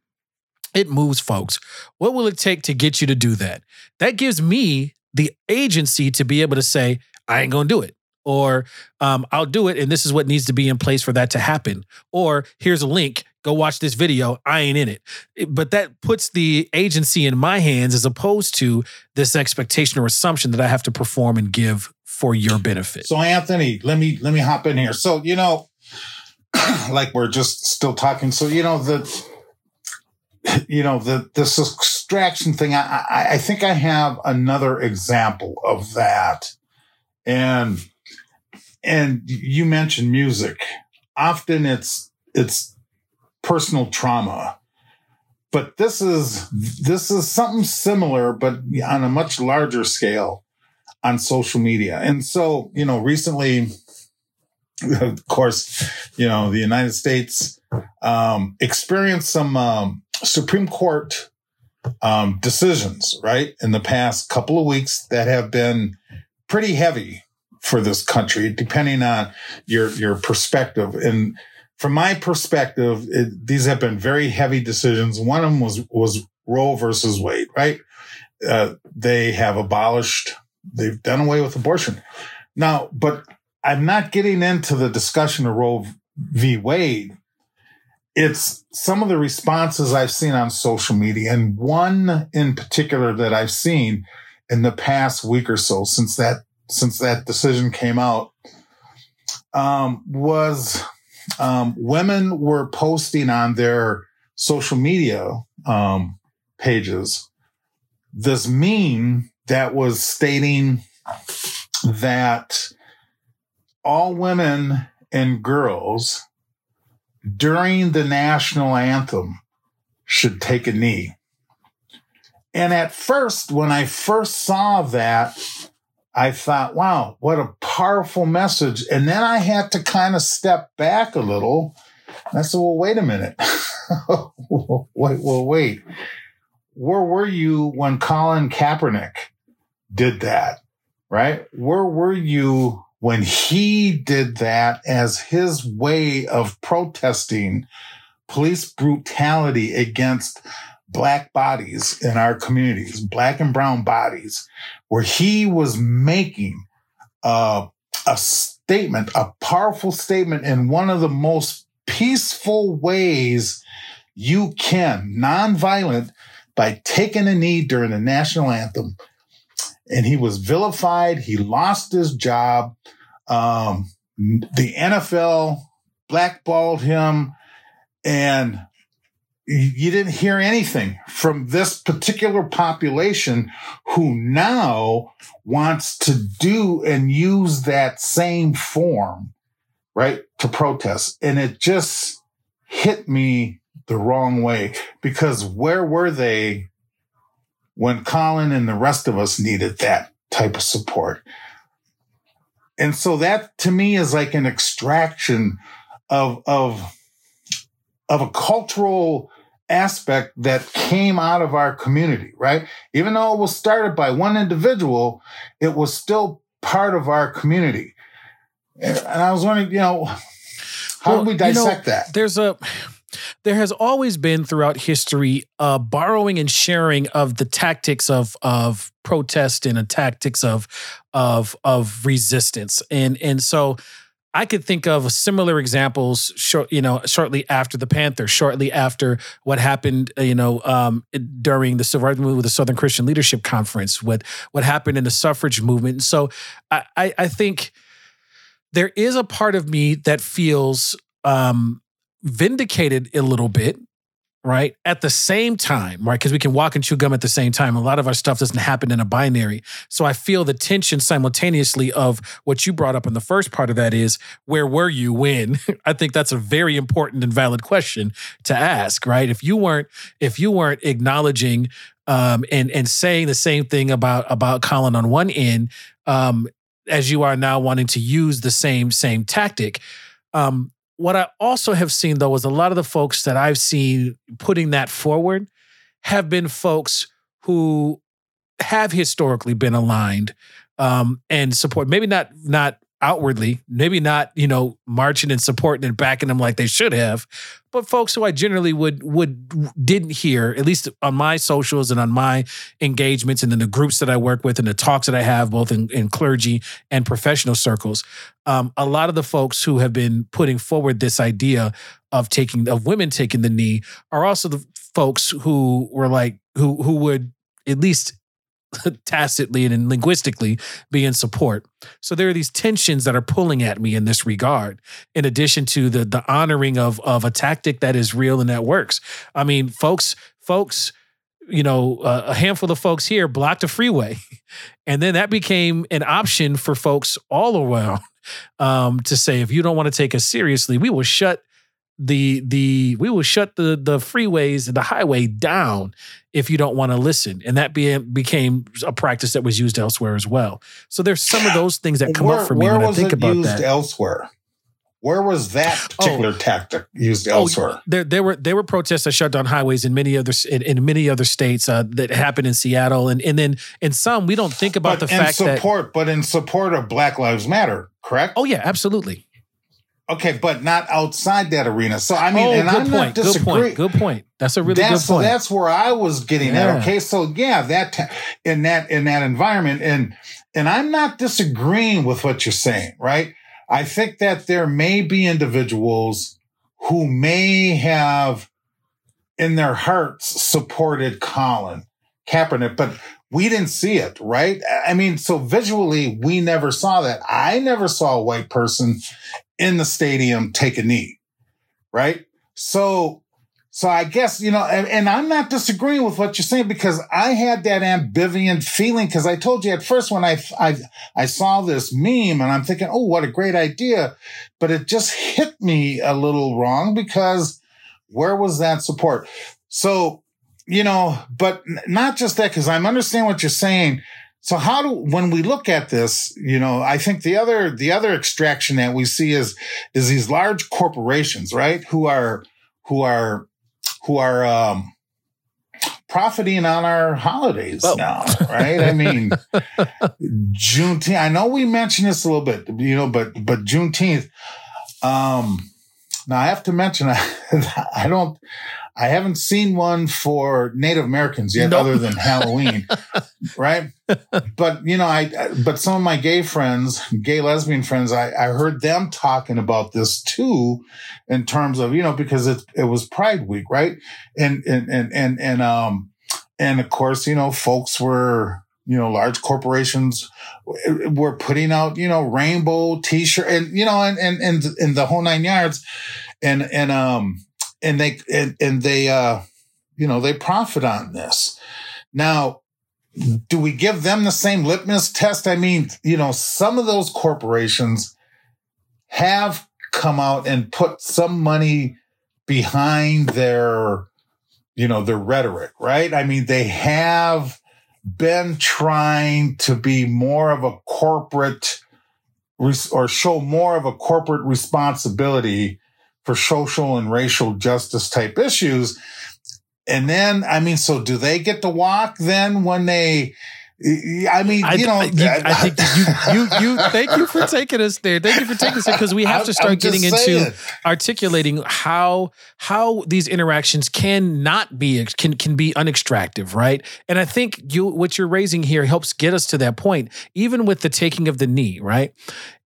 it moves folks. What will it take to get you to do that? That gives me the agency to be able to say, I ain't gonna do it or um, I'll do it, and this is what needs to be in place for that to happen. Or here's a link, go watch this video. I ain't in it. But that puts the agency in my hands as opposed to this expectation or assumption that I have to perform and give for your benefit. So Anthony, let me let me hop in here. So you know, like we're just still talking. So you know the you know the this extraction thing. I I, I think I have another example of that, and and you mentioned music. Often it's it's personal trauma. But this is this is something similar, but on a much larger scale on social media. And so, you know, recently, of course, you know, the United States um, experienced some um, Supreme Court um, decisions, right, in the past couple of weeks that have been pretty heavy for this country, depending on your your perspective. And from my perspective, it, these have been very heavy decisions. One of them was was Roe versus Wade, right? Uh, they have abolished, they've done away with abortion. Now, but I'm not getting into the discussion of Roe v. Wade. It's some of the responses I've seen on social media, and one in particular that I've seen in the past week or so since that since that decision came out um, was um, women were posting on their social media um, pages this meme that was stating that all women and girls during the national anthem should take a knee. And at first, when I first saw that, I thought, wow, what a powerful message. And then I had to kind of step back a little. And I said, well, wait a minute. wait, well, wait. Where were you when Colin Kaepernick did that? Right? Where were you when he did that as his way of protesting police brutality against black bodies in our communities, black and brown bodies, where he was making uh, a statement, a powerful statement in one of the most peaceful ways you can, nonviolent, by taking a knee during the national anthem. And he was vilified. He lost his job. Um, the NFL blackballed him. And you didn't hear anything from this particular population who now wants to do and use that same form, right, to protest. And it just hit me the wrong way because where were they when Colin and the rest of us needed that type of support? And so that to me is like an extraction of, of, of a cultural aspect that came out of our community, right? Even though it was started by one individual, it was still part of our community. And I was wondering, you know, how well, do we dissect you know, that? There's a there has always been throughout history uh, borrowing and sharing of the tactics of of protest and the tactics of of of resistance and and so I could think of similar examples, short, you know, shortly after the Panther, shortly after what happened, uh, you know, um, during the civil rights movement with the Southern Christian Leadership Conference, what what happened in the suffrage movement. And so, I, I, I think there is a part of me that feels um, vindicated a little bit right? At the same time, right? Because we can walk and chew gum at the same time. A lot of our stuff doesn't happen in a binary. So I feel the tension simultaneously of what you brought up in the first part of that is where were you when? I think that's a very important and valid question to ask, right? If you weren't, if you weren't acknowledging um, and and saying the same thing about about Colin on one end, um, as you are now wanting to use the same same tactic. Um, what I also have seen though is a lot of the folks that I've seen putting that forward have been folks who have historically been aligned um, and support. Maybe not not outwardly, maybe not, you know, marching and supporting and backing them like they should have, but folks who I generally would would didn't hear, at least on my socials and on my engagements and in the groups that I work with and the talks that I have both in, in clergy and professional circles, um, a lot of the folks who have been putting forward this idea of taking of women taking the knee are also the folks who were like who who would at least tacitly and linguistically be in support. So there are these tensions that are pulling at me in this regard, in addition to the the honoring of of a tactic that is real and that works. I mean, folks, folks, you know, uh, a handful of folks here blocked a freeway, and then that became an option for folks all around um, to say, if you don't want to take us seriously, we will shut the the we will shut the the freeways the highway down if you don't want to listen and that be, became a practice that was used elsewhere as well so there's some of those things that come where, up for me when i think about used that elsewhere where was that particular oh, tactic used oh, elsewhere? Oh, there, there were there were protests that shut down highways in many other in, in many other states uh, that happened in Seattle, and and then in some we don't think about but the fact support, that support, but in support of Black Lives Matter, correct? Oh yeah, absolutely. Okay, but not outside that arena. So I mean, oh, and I'm point. not disagreeing. Good point. Good point. That's a really that's, good point. So that's where I was getting Yeah. at. Okay, so yeah, that t- in that in that environment, and and I'm not disagreeing with what you're saying, right? I think that there may be individuals who may have in their hearts supported Colin Kaepernick, but we didn't see it, right? I mean, so visually, we never saw that. I never saw a white person in the stadium take a knee, right? So, so I guess, you know, and, and I'm not disagreeing with what you're saying because I had that ambivalent feeling because I told you at first when I, I, I saw this meme and I'm thinking, oh, what a great idea. But it just hit me a little wrong because where was that support? So, you know, but not just that, because I'm understanding what you're saying. So how do, when we look at this, you know, I think the other, the other extraction that we see is, is these large corporations, right? Who are, who are, who are, um, profiting on our holidays Well. now, right? I mean, Juneteenth. I know we mentioned this a little bit, you know, but but Juneteenth. Um, now I have to mention, I, I don't, I haven't seen one for Native Americans yet, Nope. other than Halloween, right? But you know, I but some of my gay friends, gay lesbian friends, I, I heard them talking about this too, in terms of you know because it it was Pride Week, right? And and and and and um and of course you know folks were you know large corporations were putting out you know rainbow t-shirt and you know and and and, and the whole nine yards and and um and they and, and they uh you know they profit on this. Now do we give them the same litmus test? I mean you know some of those corporations have come out and put some money behind their you know their rhetoric right? I mean they have been trying to be more of a corporate or show more of a corporate responsibility for social and racial justice type issues. And then, I mean, so do they get to walk then when they, I mean, I, you know, I, you- I think you, you, you, thank you for taking us there. Thank you for taking us there because we have to start getting into articulating how how these interactions can not be can can be unextractive, right? And I think you what you're raising here helps get us to that point, even with the taking of the knee, right?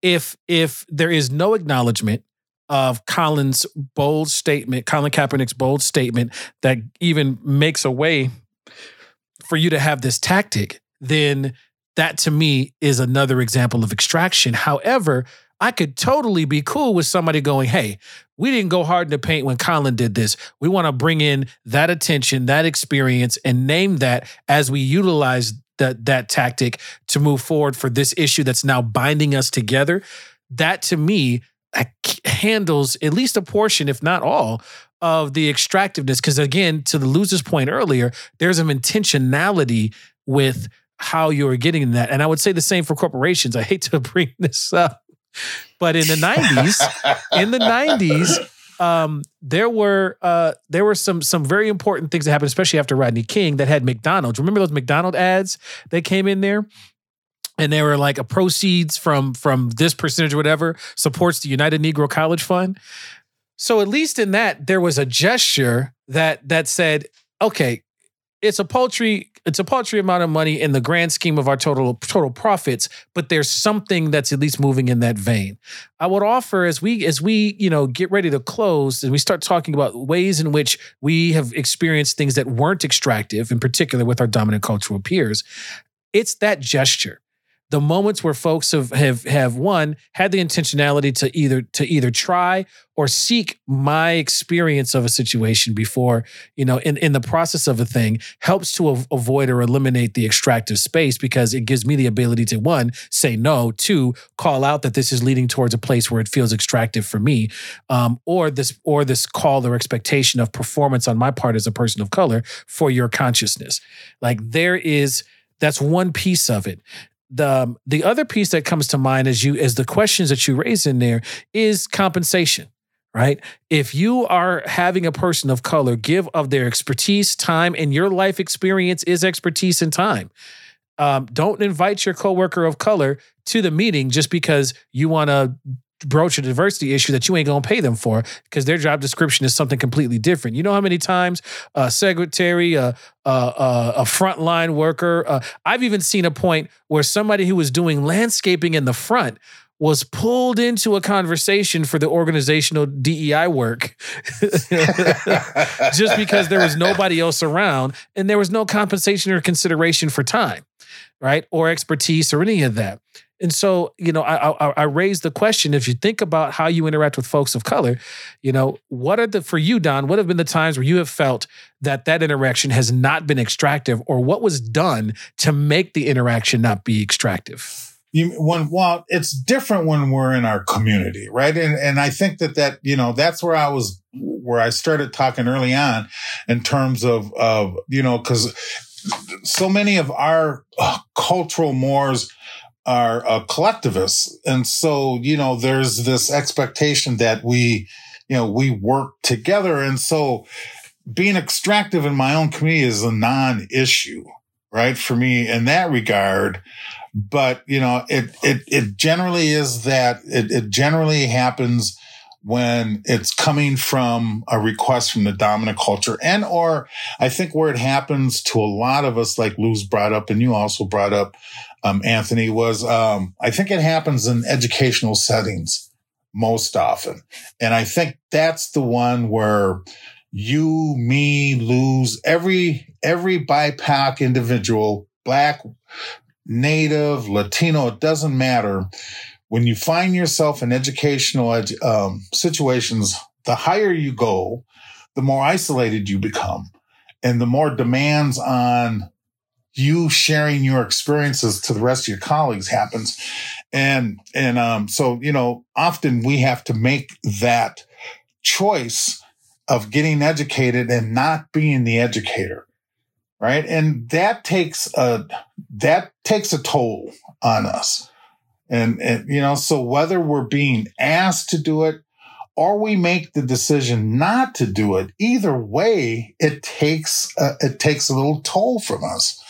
If if there is no acknowledgement of Colin's bold statement, Colin Kaepernick's bold statement that even makes a way for you to have this tactic, then that to me is another example of extraction. However, I could totally be cool with somebody going, hey, we didn't go hard in the paint when Colin did this. We want to bring in that attention, that experience, and name that as we utilize that that tactic to move forward for this issue that's now binding us together. That to me handles at least a portion, if not all, of the extractiveness. Because again, to the Luz's point earlier, there's an intentionality with how you're getting that. And I would say the same for corporations. I hate to bring this up, but in the 90s, in the 90s, um, there were uh, there were some some very important things that happened, especially after Rodney King, that had McDonald's. Remember those McDonald ads that came in there? And they were like a proceeds from from this percentage or whatever supports the United Negro College Fund. So at least in that there was a gesture that that said, okay, it's a paltry it's a paltry amount of money in the grand scheme of our total total profits, but there's something that's at least moving in that vein. I would offer as we as we you know get ready to close and we start talking about ways in which we have experienced things that weren't extractive, in particular with our dominant cultural peers. It's that gesture the moments where folks have have have one had the intentionality to either to either try or seek my experience of a situation before you know in in the process of a thing helps to av- avoid or eliminate the extractive space because it gives me the ability to one say no two call out that this is leading towards a place where it feels extractive for me um, or this or this call or expectation of performance on my part as a person of color for your consciousness. Like there is that's one piece of it the the other piece that comes to mind as you as the questions that you raise in there is compensation right? If you are having a person of color give of their expertise time and your life experience is expertise and time. Um, don't invite your coworker of color to the meeting just because you want to broach a diversity issue that you ain't gonna pay them for because their job description is something completely different. You know how many times a secretary, a a, a, a frontline worker, uh, I've even seen a point where somebody who was doing landscaping in the front was pulled into a conversation for the organizational DEI work just because there was nobody else around and there was no compensation or consideration for time, right? Or expertise or any of that. And so, you know, I, I, I raise the question: if you think about how you interact with folks of color, you know, what are the for you, Don? What have been the times where you have felt that that interaction has not been extractive, or what was done to make the interaction not be extractive? You, when well, it's different when we're in our community, right? And and I think that that you know that's where I was where I started talking early on in terms of of you know because so many of our uh, cultural mores are uh, collectivists. And so, you know, there's this expectation that we, you know, we work together. And so being extractive in my own community is a non issue, right? For me in that regard. But, you know, it, it, it generally is that it, it generally happens when it's coming from a request from the dominant culture and or I think where it happens to a lot of us, like Luz brought up and you also brought up, um, Anthony, was um, I think it happens in educational settings most often. And I think that's the one where you, me, Luz every every BIPOC individual, black, native, Latino, it doesn't matter. When you find yourself in educational um, situations, the higher you go, the more isolated you become and the more demands on you sharing your experiences to the rest of your colleagues happens. And, and, um, so, you know, often we have to make that choice of getting educated and not being the educator. Right. And that takes a, that takes a toll on us. And, and, you know, so whether we're being asked to do it or we make the decision not to do it, either way, it takes, uh, it takes a little toll from us.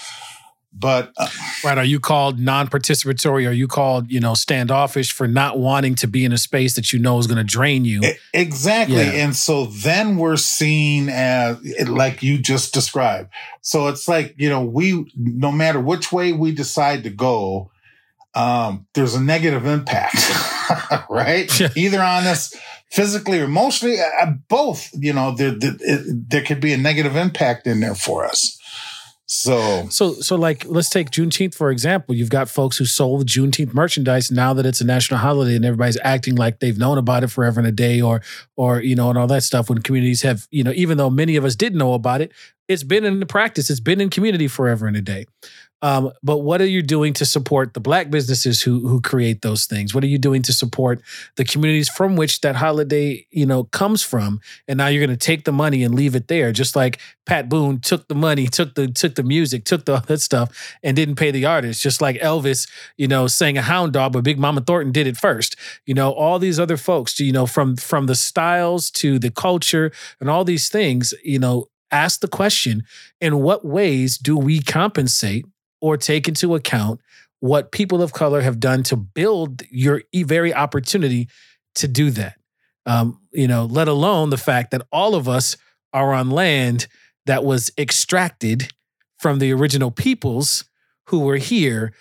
But uh, right, are you called non-participatory? Are you called you know standoffish for not wanting to be in a space that you know is going to drain you? Exactly, yeah. and so then we're seen as like you just described. So it's like you know we no matter which way we decide to go, um, there's a negative impact, right? Either on us physically or emotionally, uh, both. You know, there, there, there could be a negative impact in there for us. So, so, so, like, let's take Juneteenth for example. You've got folks who sold Juneteenth merchandise now that it's a national holiday, and everybody's acting like they've known about it forever and a day, or, or you know, and all that stuff. When communities have, you know, even though many of us did know about it, it's been in the practice. It's been in community forever and a day. Um, but what are you doing to support the black businesses who who create those things? What are you doing to support the communities from which that holiday, you know, comes from? And now you're going to take the money and leave it there, just like Pat Boone took the money, took the took the music, took the that stuff, and didn't pay the artists. Just like Elvis, you know, sang a hound dog, but Big Mama Thornton did it first. You know, all these other folks, you know, from from the styles to the culture and all these things, you know, ask the question: In what ways do we compensate? Or take into account what people of color have done to build your very opportunity to do that. Um, you know, let alone the fact that all of us are on land that was extracted from the original peoples who were here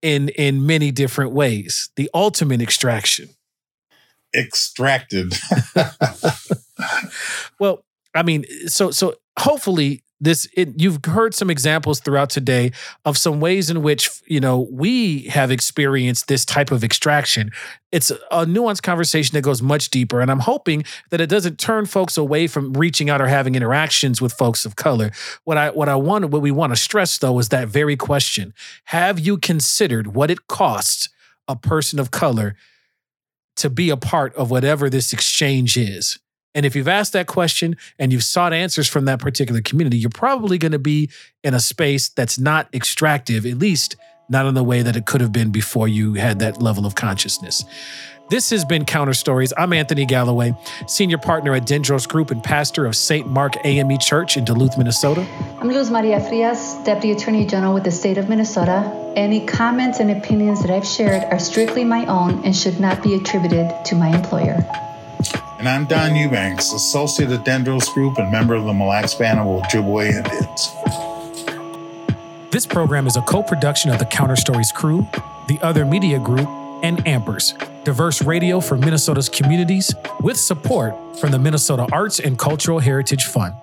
in in many different ways. The ultimate extraction. Extracted. well, I mean, so so hopefully this it, you've heard some examples throughout today of some ways in which you know we have experienced this type of extraction. It's a nuanced conversation that goes much deeper and i'm hoping that it doesn't turn folks away from reaching out or having interactions with folks of color. What i what i want what we want to stress though is that very question. Have you considered what it costs a person of color to be a part of whatever this exchange is and if you've asked that question and you've sought answers from that particular community, you're probably going to be in a space that's not extractive, at least not in the way that it could have been before you had that level of consciousness. This has been Counter Stories. I'm Anthony Galloway, senior partner at Dendros Group and pastor of St. Mark AME Church in Duluth, Minnesota. I'm Luz Maria Frias, Deputy Attorney General with the state of Minnesota. Any comments and opinions that I've shared are strictly my own and should not be attributed to my employer. And I'm Don Eubanks, associate of Dendros Group and member of the Mille Lacs Band of Ojibwe Indians. This program is a co production of the Counter Stories crew, the Other Media Group, and Ampers, diverse radio for Minnesota's communities, with support from the Minnesota Arts and Cultural Heritage Fund.